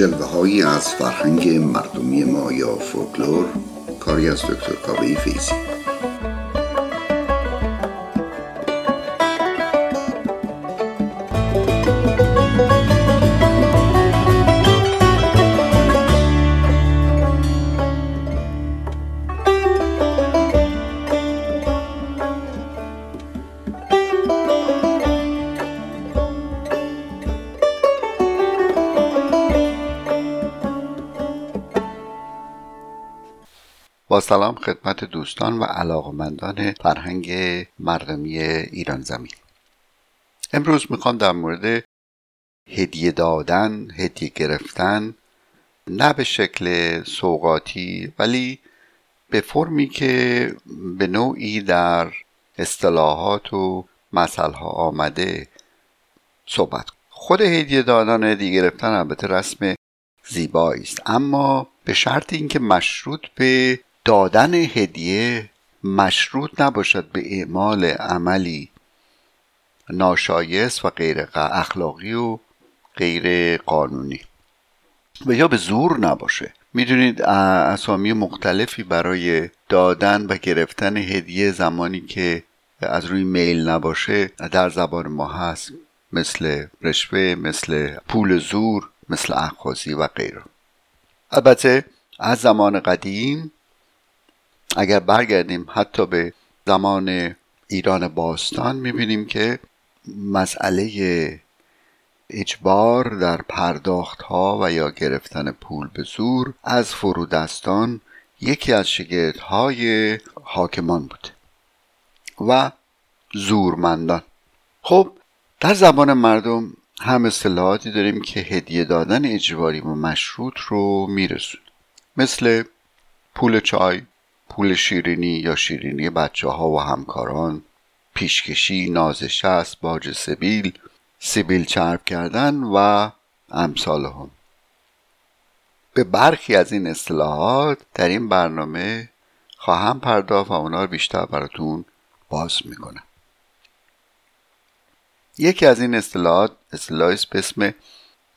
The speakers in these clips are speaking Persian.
جلوه هایی از فرهنگ مردمی ما یا فولکلور کاری از دکتر کاوه فیزی با سلام خدمت دوستان و علاقمندان فرهنگ مردمی ایران زمین. امروز می‌خوام در مورد هدیه دادن هدیه گرفتن نه به شکل سوقاتی ولی به فرمی که به نوعی در اصطلاحات و مسئله آمده صحبت خود هدیه دادن هدیه گرفتن البته رسم زیبایی است. اما به شرط اینکه مشروط به دادن هدیه مشروط نباشد به اعمال عملی ناشایست و غیر اخلاقی و غیر قانونی. و یا به زور نباشه. می‌دونید اسامی مختلفی برای دادن و گرفتن هدیه زمانی که از روی میل نباشه در زبان ما هست. مثل رشوه مثل پول زور مثل اخوازی و غیره. البته از زمان قدیم اگر برگردیم حتی به زمان ایران باستان می‌بینیم که مسئله اجبار در پرداخت ها و یا گرفتن پول به زور از فرودستان یکی از های حاکمان بود و زورمندان. خب در زبان مردم هم اصطلاحاتی داریم که هدیه دادن اجباری و مشروط رو میرسون مثل پول چای. پول شیرینی یا شیرینی بچه ها و همکاران پیشکشی نازشست باج سبیل سیبیل چرب کردن و امثال هم به برخی از این اصطلاحات در این برنامه خواهم پرداخت و اونا رو بیشتر براتون باز می‌کنم. یکی از این اصطلاحات اصطلاحی به اسم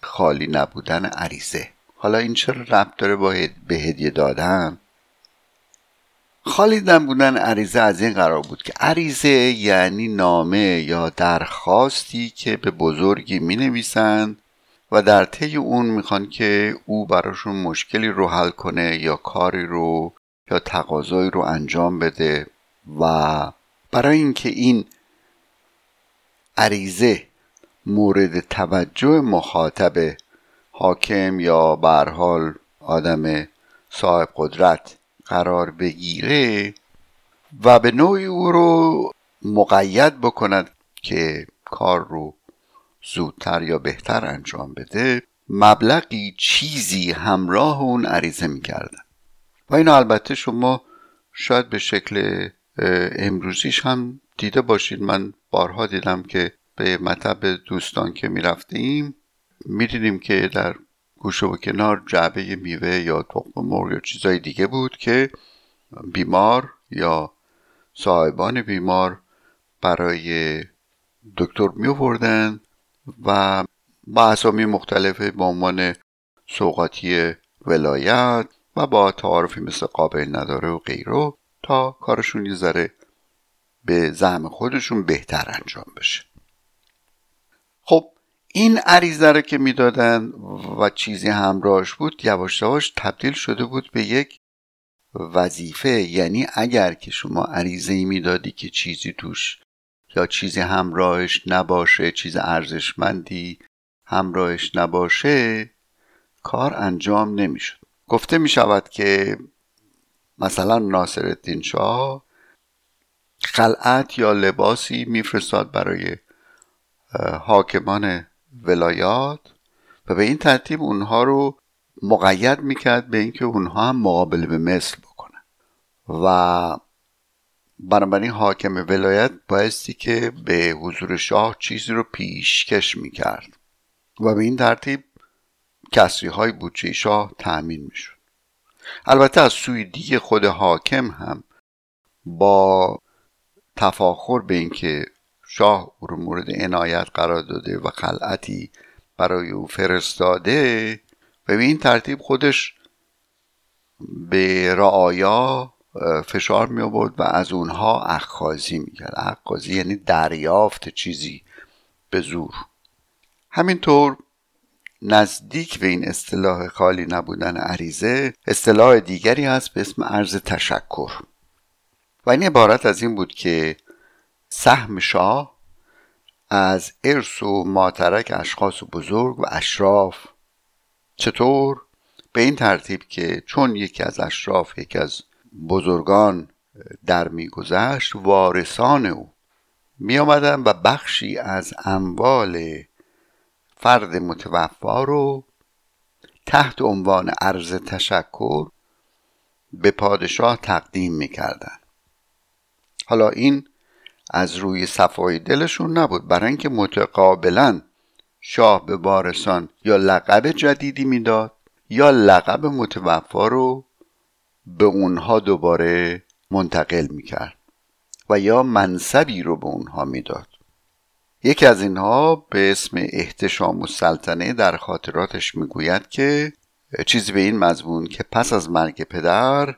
خالی نبودن عریضه. حالا این چرا ربط داره به هدیه دادن؟ خالیدن بودن عریضه از این قرار بود که عریضه یعنی نامه یا درخواستی که به بزرگی می نویسند و در طی اون می‌خوان که او براشون مشکلی رو حل کنه یا کاری رو یا تقاضایی رو انجام بده و برای اینکه این عریضه مورد توجه مخاطب حاکم یا برحال آدم صاحب قدرت قرار بگیره و به نوعی او رو مقید بکند که کار رو زودتر یا بهتر انجام بده مبلغی چیزی همراه اون عریضه می‌کردن و اینو البته شما شاید به شکل امروزیش هم دیده باشید. من بارها دیدم که به مطب دوستان که می‌رفتیم می‌دیدیم که در گوشه و کنار جعبه میوه یا تخم مرغ یا چیزای دیگه بود که بیمار یا صاحبان بیمار برای دکتر می و با اسامی مختلف به عنوان سوقاتی ولایت و با تعارفی مثل قابل نداره و غیره تا کارشون یه ذره به زعم خودشون بهتر انجام بشه. خب این عریضه رو که می‌دادن و چیزی همراهش بود یواش یواش تبدیل شده بود به یک وظیفه. یعنی اگر که شما عریضه ای می‌دادی که چیزی توش یا چیزی همراهش نباشه چیز ارزشمندی همراهش نباشه کار انجام نمی‌شد. گفته می شود که مثلا ناصر الدین شاه خلعت یا لباسی میفرستاد برای حاکمان ولایات و به این ترتیب اونها رو مقید می‌کرد به اینکه اونها هم مقابل به مثل بکنن. و بنابراین حاکم ولایت بایستی که به حضور شاه چیزی رو پیشکش می‌کرد و به این ترتیب کسری های بودجه شاه تأمین می‌شد. البته از سوی دیگه خود حاکم هم با تفاخر به اینکه شاه او رو مورد عنایت قرار داده و خلعتی برای او فرستاده و به این ترتیب خودش به رعایا فشار می آورد و از اونها اخخازی می‌کرد. اخخازی یعنی دریافت چیزی به زور. همینطور نزدیک به این اصطلاح خالی نبودن عریضه اصطلاح دیگری هست به اسم عرض تشکر. و این عبارت از این بود که سهم شاه از ارث و ماترک اشخاص بزرگ و اشراف. چطور؟ به این ترتیب که چون یکی از اشراف یکی از بزرگان در میگذشت وارثان او می آمدن و بخشی از اموال فرد متوفا رو تحت عنوان عرض تشکر به پادشاه تقدیم می‌کردن حالا این از روی صفای دلشون نبود. برای اینکه متقابلا شاه به وارثان یا لقب جدیدی می‌داد یا لقب متوفا رو به اونها دوباره منتقل می‌کرد و یا منصبی رو به اونها می‌داد. یکی از اینها به اسم احتشام و سلطنه در خاطراتش می‌گوید که چیزی به این مضمون که پس از مرگ پدر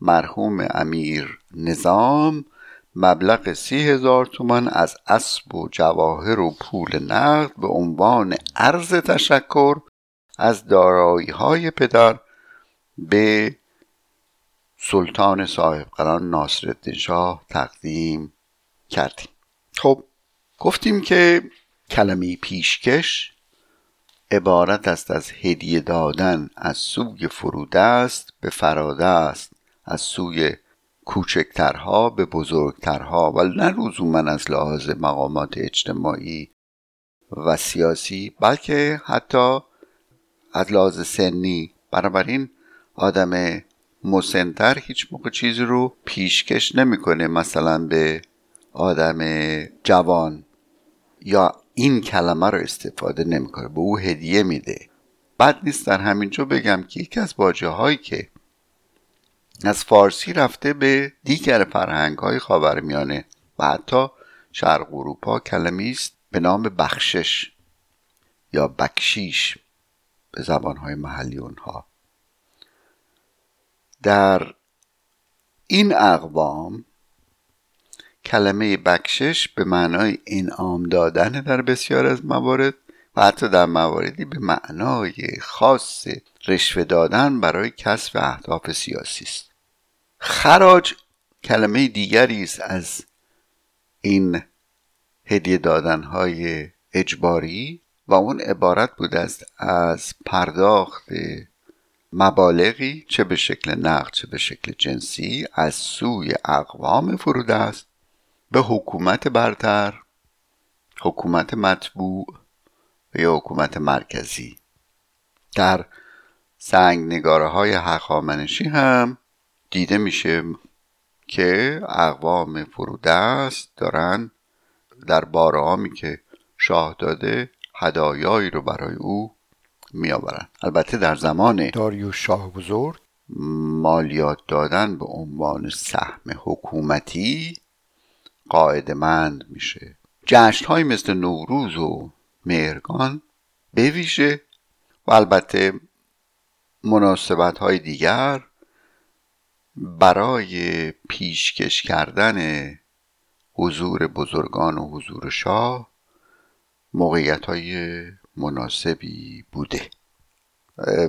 مرحوم امیر نظام مبلغ سی هزار تومان از اسب و جواهر و پول نقد به عنوان عرض تشکر از دارایی های پدر به سلطان صاحب قران ناصرالدین شاه تقدیم کردیم. خب گفتیم که کلمه پیشکش عبارت است از هدیه دادن از سوی فروده است به فراده است از سوی کوچکترها به بزرگترها ولی نه من از لحاظ مقامات اجتماعی و سیاسی بلکه حتی از لحاظ سنی. بنابراین آدم مسنتر هیچ موقع چیزی رو پیشکش نمی‌کنه مثلا به آدم جوان یا این کلمه رو استفاده نمی‌کنه به او هدیه میده. بد نیست در همینجا بگم که یکی از باجه هایی که از فارسی رفته به دیگر فرهنگ های خاورمیانه و حتی شرق اروپا کلمی است به نام بخشش یا بکشیش به زبانهای محلی اونها. در این اقوام کلمه بکشش به معنای انعام دادن در بسیار از موارد و حتی در مواردی به معنای خاص رشوه دادن برای کسب اهداف سیاسی است. خراج کلمه دیگری است از این هدیه دادن های اجباری و اون عبارت بود است از پرداخت مبالغی چه به شکل نقد چه به شکل جنسی از سوی اقوام فرود است به حکومت برتر حکومت مطبوع یا حکومت مرکزی. در سنگ نگاره های حقامنشی هم دیده میشه که اقوام فرودست دارن در بارهامی که شاه داده هدایایی رو برای او میآورند. البته در زمان داریوش شاه بزرگ مالیات دادن به عنوان سهم حکومتی قاعدمند میشه. جشن های مثل نوروز و مهرگان به ویژه و البته مناسبت های دیگر برای پیشکش کردن حضور بزرگان و حضور شاه موقعیت های مناسبی بوده.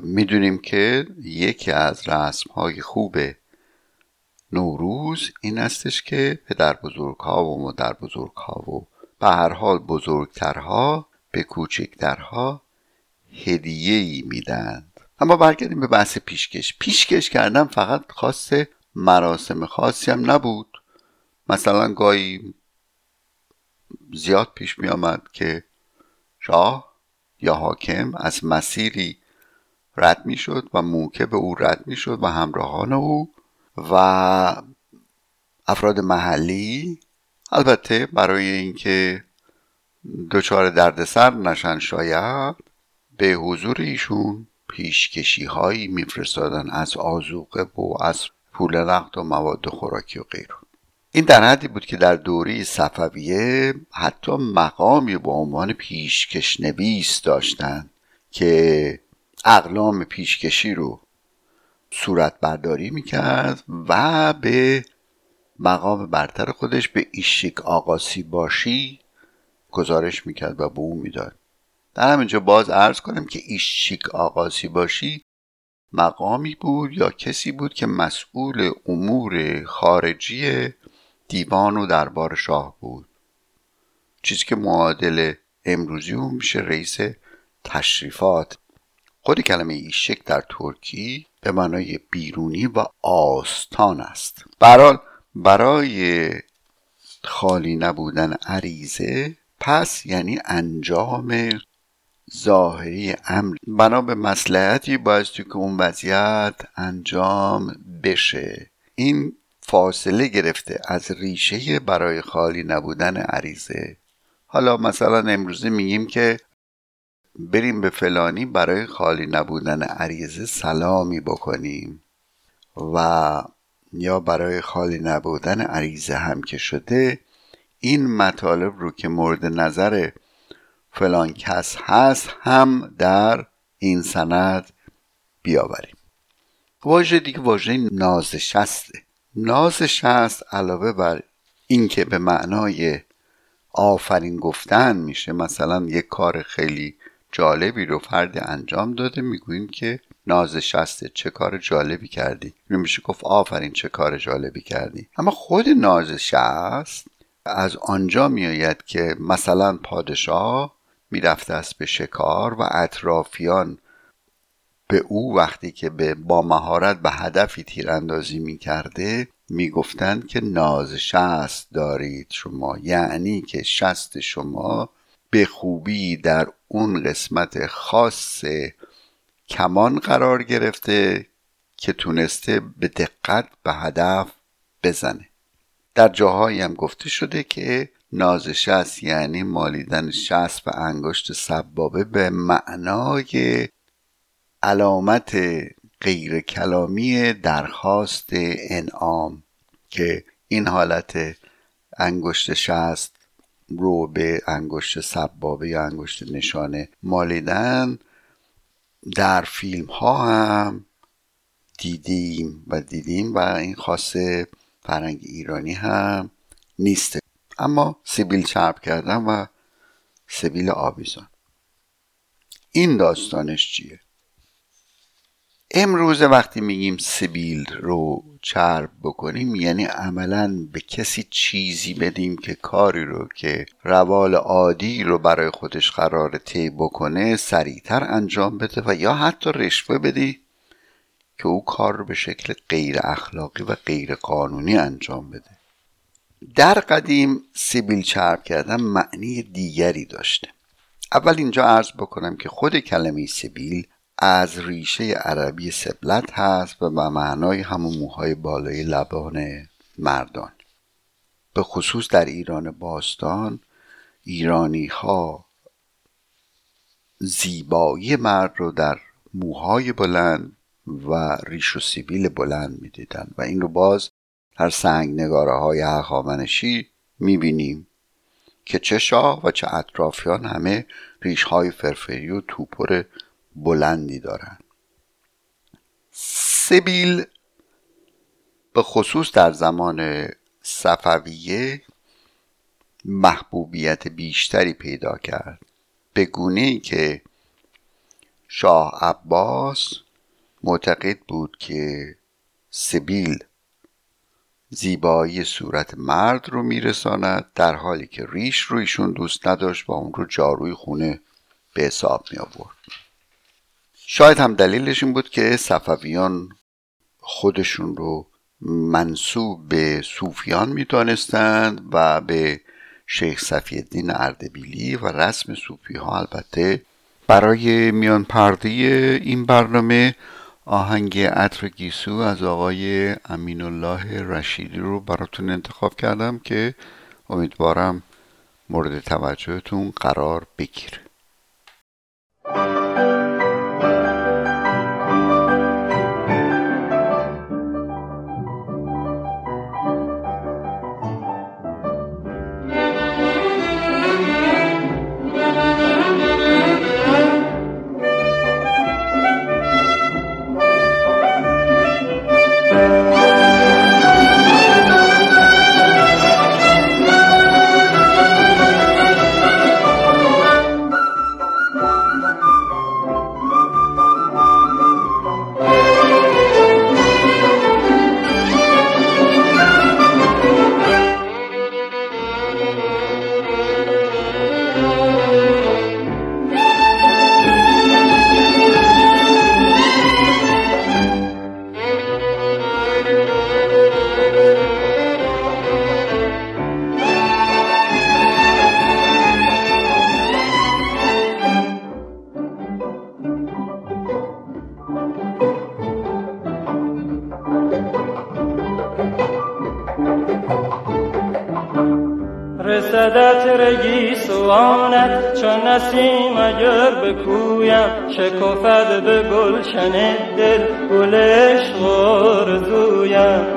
می‌دونیم که یکی از رسم های خوب نوروز این استش که پدر بزرگ ها و مادر بزرگ ها و به هر حال بزرگترها به کوچکترها هدیه ای میدند. اما برگردیم به بحث پیشکش. پیشکش کردن فقط خاص مراسم خاصی هم نبود. مثلا گاهی زیاد پیش می آمد که شاه یا حاکم از مسیری رد می شد و موکه به او رد می شد و همراهان او و افراد محلی. البته برای اینکه دچار دردسر نشن شاید. به حضور ایشون پیشکشی هایی میفرستادن از آزوقه و از پول نقد و مواد خوراکی و غیره. این در حدی بود که در دوره صفویه حتی مقامی به عنوان پیشکش نویس داشتند که اقلام پیشکشی رو صورت برداری می‌کرد و به مقام برتر خودش به ایشیک آقاسی باشی گزارش می‌کرد و به او می‌داد. در همینجا باز عرض کنم که ایشیک آقاسی باشی مقامی بود یا کسی بود که مسئول امور خارجی دیوان و دربار شاه بود؟ چیزی که معادل امروزی اون میشه رئیس تشریفات. خود کلمه ایشک در ترکی به معنای بیرونی و آستان است. برای خالی نبودن عریضه پس یعنی انجام ظاهری امر. بنا به مسلحتی بایستی که اون وضعیت انجام بشه. این فاصله گرفته از ریشه برای خالی نبودن عریضه. حالا مثلا امروزه میگیم که بریم به فلانی برای خالی نبودن عریضه سلامی بکنیم و یا برای خالی نبودن عریضه هم که شده این مطالب رو که مورد نظر فلان کس هست هم در این سند بیاوریم. واژه دیگه واژه نازشسته. نازشست علاوه بر اینکه به معنای آفرین گفتن میشه مثلا یک کار خیلی جالبی رو فرد انجام داده می‌گوییم که نازشسته چه کار جالبی کردی؟ میشه گفت آفرین چه کار جالبی کردی؟ اما خود نازشست از آنجا میآید که مثلا پادشاه می‌رفته است به شکار و اطرافیان به او وقتی که به با مهارت به هدفی تیراندازی می‌کرده می‌گفتند که ناز شست دارید شما. یعنی که شست شما به خوبی در اون قسمت خاص کمان قرار گرفته که تونسته به دقت به هدف بزنه. در جاهایی هم گفته شده که ناز شست یعنی مالیدن شست و انگشت سبابه به معنای علامت غیر کلامی درخواست انعام که این حالت انگشت شست رو به انگشت سبابه یا انگشت نشانه مالیدن در فیلم ها هم دیدیم و دیدیم و این خاص فرنگ ایرانی هم نیست اما سیبیل چرب کردن و سبیل آویزان. این داستانش چیه؟ امروز وقتی میگیم سبیل رو چرب بکنیم یعنی عملا به کسی چیزی بدیم که کاری رو که روال عادی رو برای خودش قرار طی بکنه سریعتر انجام بده و یا حتی رشوه بدی که او کار رو به شکل غیر اخلاقی و غیر قانونی انجام بده. در قدیم سیبیل چرب کردن معنی دیگری داشته. اول اینجا عرض بکنم که خود کلمه سیبیل از ریشه عربی سبلت هست و به معنای همون موهای بالای لبان مردان. به خصوص در ایران باستان ایرانی ها زیبایی مرد رو در موهای بلند و ریش و سیبیل بلند می‌دیدند و این رو باز در سنگ نگاره های هخامنشی می‌بینیم که چه شاه و چه اطرافیان همه ریش های فرفری و توپر بلندی دارند سبیل به خصوص در زمان صفویه محبوبیت بیشتری پیدا کرد. به گونه که شاه عباس معتقد بود که سبیل زیبایی صورت مرد رو میرساند در حالی که ریش رو ایشون دوست نداشت و اون رو جاروی خونه به حساب می آورد شاید هم دلیلش این بود که صفویان خودشون رو منصوب به صوفیان می‌دانستند و به شیخ صفی الدین اردبیلی و رسم صوفی ها البته برای میان پرده این برنامه آهنگ عطر گیسو از آقای امین الله رشیدی رو براتون انتخاب کردم که امیدوارم مورد توجهتون قرار بگیره. به گلشن دل گلش غرزویم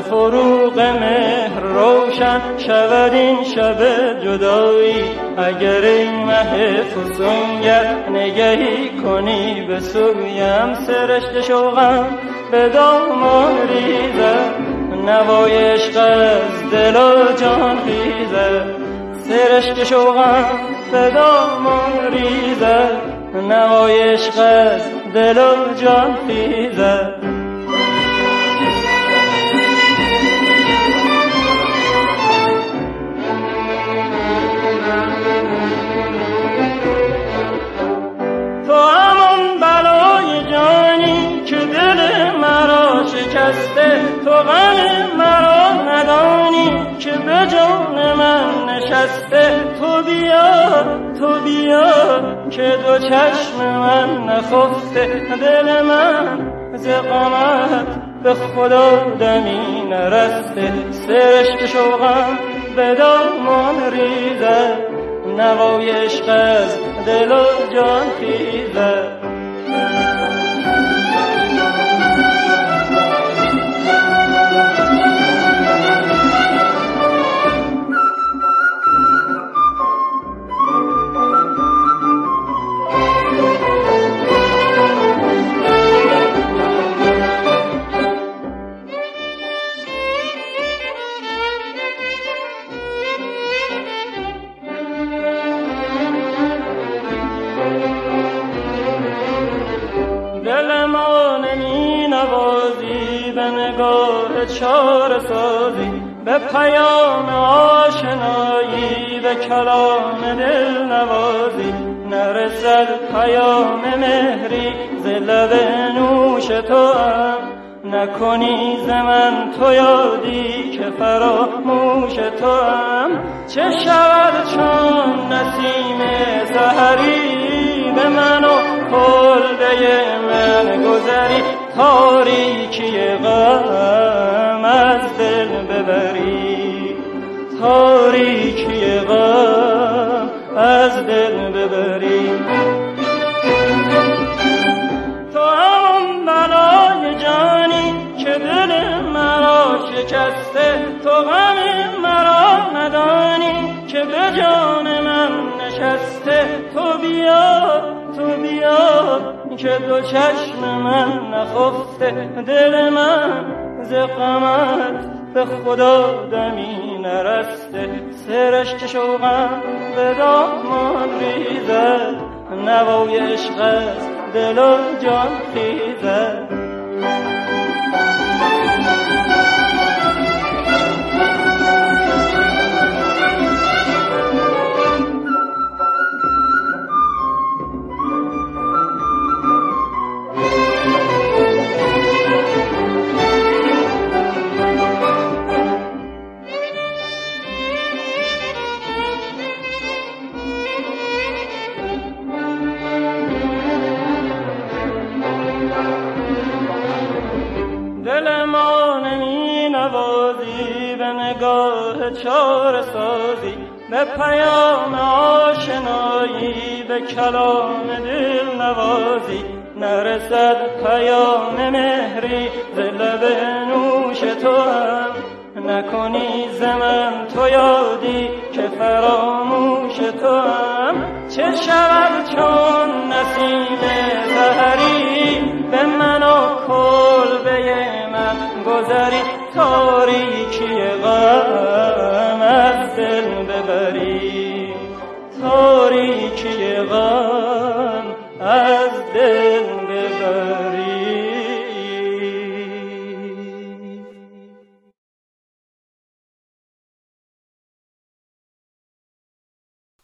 فروغ مهر روشن شود این شب جدایی. اگر این مه فسونگر نگهی کنی به سویم. سرشت شوقم به دامان ریزد نوای عشق از دل و جان خیزد سرشت شوقم به دامان ریزد نوای عشق از دل و جان خیزد تو غم مرا ندانی که به جان من نشسته تو بیا تو بیا که دو چشم من نخفته. دل من ز به خدا دمی نرسته. سرشت شوقم به دامان ریزد نوای عشق از دل و جان خیزد پیام آشنایی به کلام دل نوازی نرسد پیام مهری ز نوش تو هم. نکنی زمن تو یادی که فراموش تو هم. چه شود چون نسیم زهری به من و کلبه من گذری؟ تاریکی غم از دل ببری. تاریکی غم از دل ببری. تو هم بلای جانی که دل مرا شکسته تو غم مرا ندانی که به جان من نشسته. تو بیا تو بیا که دو چشم من نخفته. دل من ز به خدا دمی نرسته سرشت شوقم به دامان ریزد نوای عشق از دل و جان خیزد چار سازی به پیام آشنایی به کلام دل نوازی. نرسد پیام مهری ز لب نوش تو هم. نکنی زمن تو یادی که فراموش تو هم. چه شود چون نسیم زهری؟ به من و کلبه من گذری. تاریکی غم ببری تاریکی غم از دل ببری.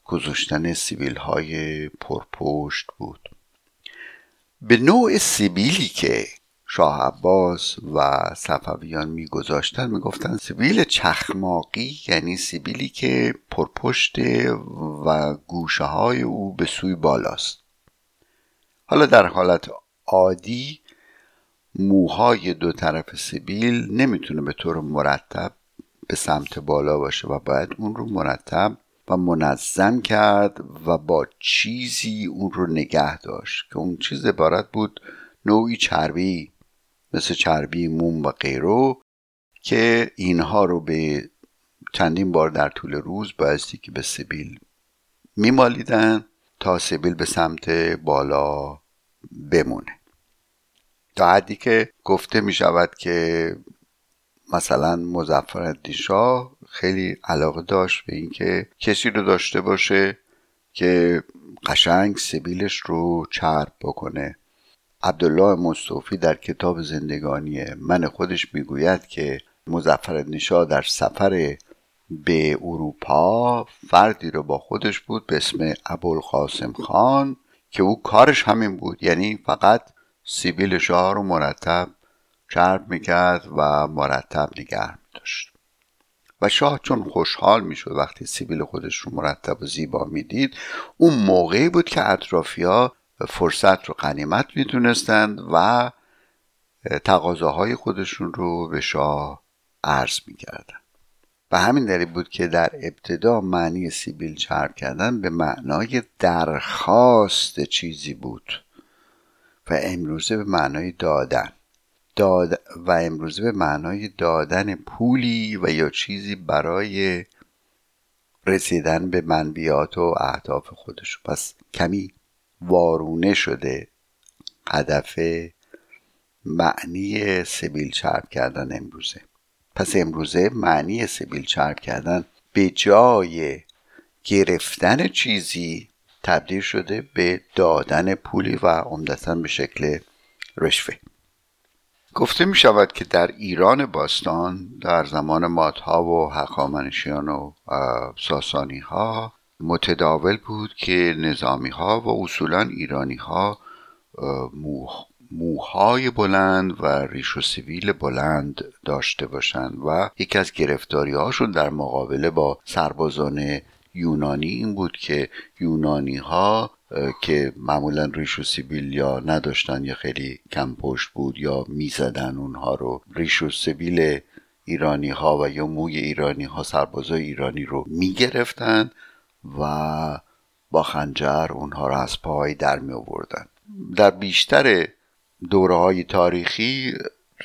گذاشتن سیبیل های پرپشت بود. به نوع سیبیلی که شاه عباس و صفویان میگذاشتن می‌گفتن سیبیل چخماقی یعنی سیبیلی که پرپشت و گوشه های او به سوی بالاست. حالا در حالت عادی موهای دو طرف سیبیل نمی‌تونه به طور مرتب به سمت بالا باشه و باید اون رو مرتب و منظم کرد و با چیزی اون رو نگه داشت که اون چیز عبارت بود نوعی چربی. مثل چربی موم و غیرو که اینها رو به چندین بار در طول روز بایستی که به سبیل میمالیدن تا سبیل به سمت بالا بمونه. تا حدی که گفته می شود که مثلا مزفر شاه خیلی علاقه داشت به اینکه کسی رو داشته باشه که قشنگ سبیلش رو چرب بکنه. عبدالله مصطفی در کتاب زندگانی من خودش می‌گوید که مزفر نشا در سفر به اروپا فردی رو با خودش بود به اسم ابوالقاسم خان که او کارش همین بود. یعنی فقط سیبیل شاه رو مرتب چرب می‌کرد و مرتب نگه داشت و شاه چون خوشحال می‌شد وقتی سیبیل خودش رو مرتب و زیبا می‌دید اون موقعی بود که اطرافیا فرصت رو قنیمت می‌دونستند و تقاضاهای خودشون رو به شاه عرض می‌کردن و همین دلیل بود که در ابتدا معنی سیبیل چرب کردن به معنای درخواست چیزی بود و امروزه به معنای دادن. داد و امروزه به معنای دادن پولی و یا چیزی برای رسیدن به منبیات و اهداف خودش. پس کمی وارونه شده هدف معنی سبیل چرب کردن امروزه. پس امروزه معنی سبیل چرب کردن به جای گرفتن چیزی تبدیل شده به دادن پولی و عمدتا به شکل رشوه. گفته می شود که در ایران باستان در زمان مادها و حقامنشیان و ساسانی ها متداول بود که نظامی ها و اصولا ایرانی ها موهای بلند و ریش و سیویل بلند داشته باشند و یکی از گرفتاری هاشون در مقابله با سربازان یونانی این بود که یونانی ها که معمولا ریش و سیبیل یا نداشتن یا خیلی کم پشت بود یا می‌زدن اونها رو ریش و سیبیل ایرانی ها و یا موی ایرانی ها سربازای ایرانی رو می‌گرفتن و با خنجر اونها رو از پای در می آوردن در بیشتر دوره های تاریخی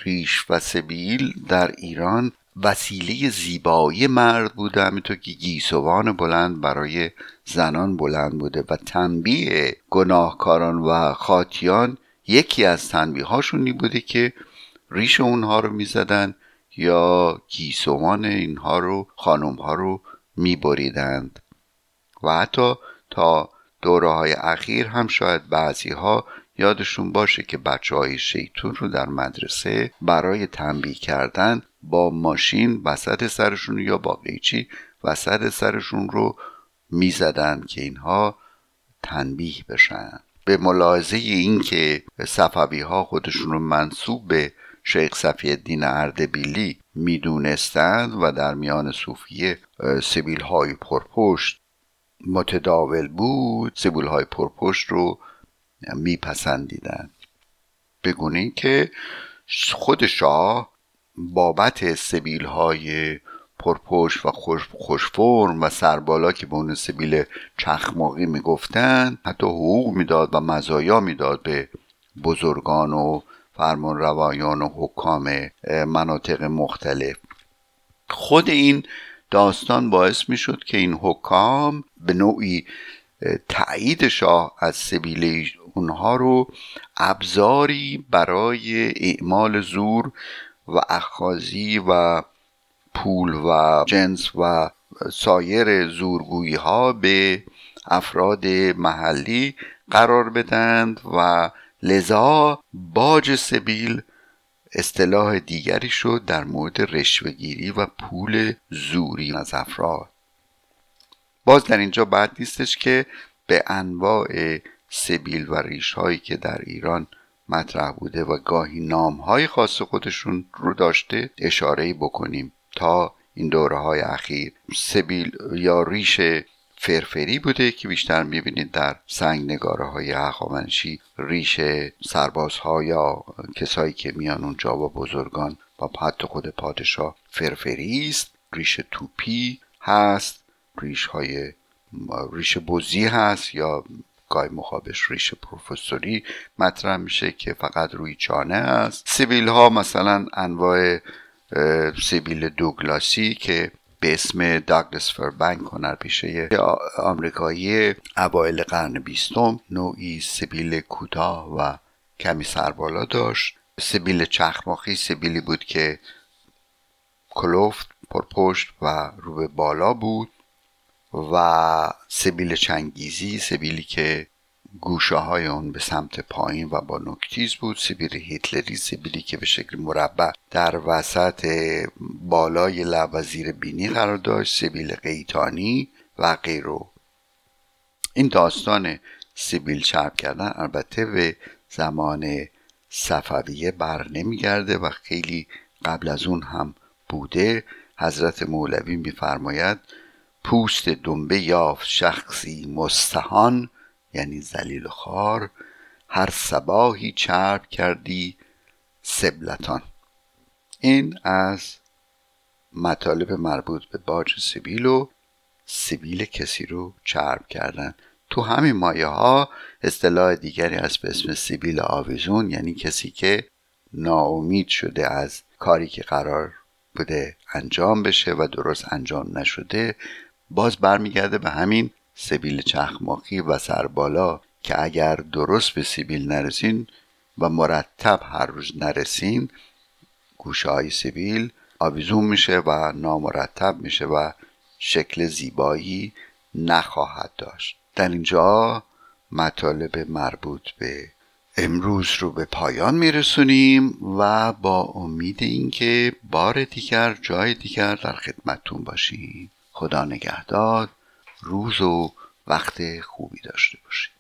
ریش و سبیل در ایران وسیله زیبایی مرد بوده همینطور که گیسوان بلند برای زنان بلند بوده و تنبیه گناهکاران و خاطیان یکی از تنبیه هاشون بوده که ریش اونها رو می‌زدن یا گیسوان اینها رو خانم ها رو میبریدند و حتی تا دوره های اخیر هم شاید بعضی ها یادشون باشه که بچه های شیطون رو در مدرسه برای تنبیه کردن با ماشین وسط سرشون یا با قیچی وسط سرشون رو می‌زدن که اینها تنبیه بشن. به ملاحظه این که صفوی ها خودشون رو منصوب به شیخ صفی الدین اردبیلی می‌دونستند و در میان صوفیه سبیل های پرپشت متداول بود سبیل های پرپشت رو میپسندیدند. بگونه که خود شاه بابت سبیل های پرپشت و خوش خوشفرم و سربالا که به اون سبیل چخماقی می‌گفتن حتی حقوق می‌داد و مزایا می‌داد به بزرگان و فرمان روایان و حکام مناطق مختلف. خود این داستان باعث می‌شد که این حکام به نوعی تایید شاه از سبیل اونها رو ابزاری برای اعمال زور و اخازی و پول و جنس و سایر زورگویی ها به افراد محلی قرار بدند و لذا باج سبیل اصطلاح دیگری شد در مورد رشوهگیری و پول زوری از افراد. باز در اینجا بعد نیستش که به انواع سبیل و ریش هایی که در ایران مطرح بوده و گاهی نام های خاص خودشون رو داشته اشاره بکنیم تا این دوره های اخیر. سبیل یا ریش فرفری بوده که بیشتر می‌بینید در سنگ نگاره های هخامنشی ریش سربازها یا کسایی که میان اونجا با بزرگان و حتی خود پادشاه فرفری است ریش توپی هست ریش های ریش بزی هست یا گای مخابش ریش پروفسوری مطرح میشه که فقط روی چانه است. سیبیل ها مثلا انواع سیبیل دوگلاسی که به اسم داگلس فربنک هنرپیشه آمریکایی اوایل قرن بیستم نوعی سیبیل کوتاه و کمی سربالا داشت. سیبیل چخماخی سیبیلی بود که کلوفت پرپشت و رو به بالا بود و سبیل چنگیزی سبیلی که گوشه های اون به سمت پایین و با نکتیز بود. سبیل هیتلری سبیلی که به شکل مربع در وسط بالای لب و زیر بینی قرار داشت. سبیل قیتانی و غیرو. این داستان سبیل چرب کردن البته به زمان صفویه بر نمیگرده و خیلی قبل از اون هم بوده. حضرت مولوی میفرماید پوست دنبه یافت شخصی مستهان یعنی زلیل خار هر سباهی چرب کردی سبلتان. این از مطالب مربوط به باج سبیل و سبیل کسی رو چرب کردن. تو همین مایه ها اصطلاح دیگری هست به اسم سیبیل آویزون یعنی کسی که ناامید شده از کاری که قرار بوده انجام بشه و درست انجام نشده باز برمیگرده به همین سبیل چخماقی و سربالا که اگر درست به سیبیل نرسین و مرتب هر روز نرسین گوشه های سیبیل آویزون میشه و نامرتب میشه و شکل زیبایی نخواهد داشت. در اینجا مطالب مربوط به امروز رو به پایان میرسونیم و با امید اینکه بار دیگر جای دیگر در خدمتتون باشیم خدا نگهدار. روز و وقت خوبی داشته باشید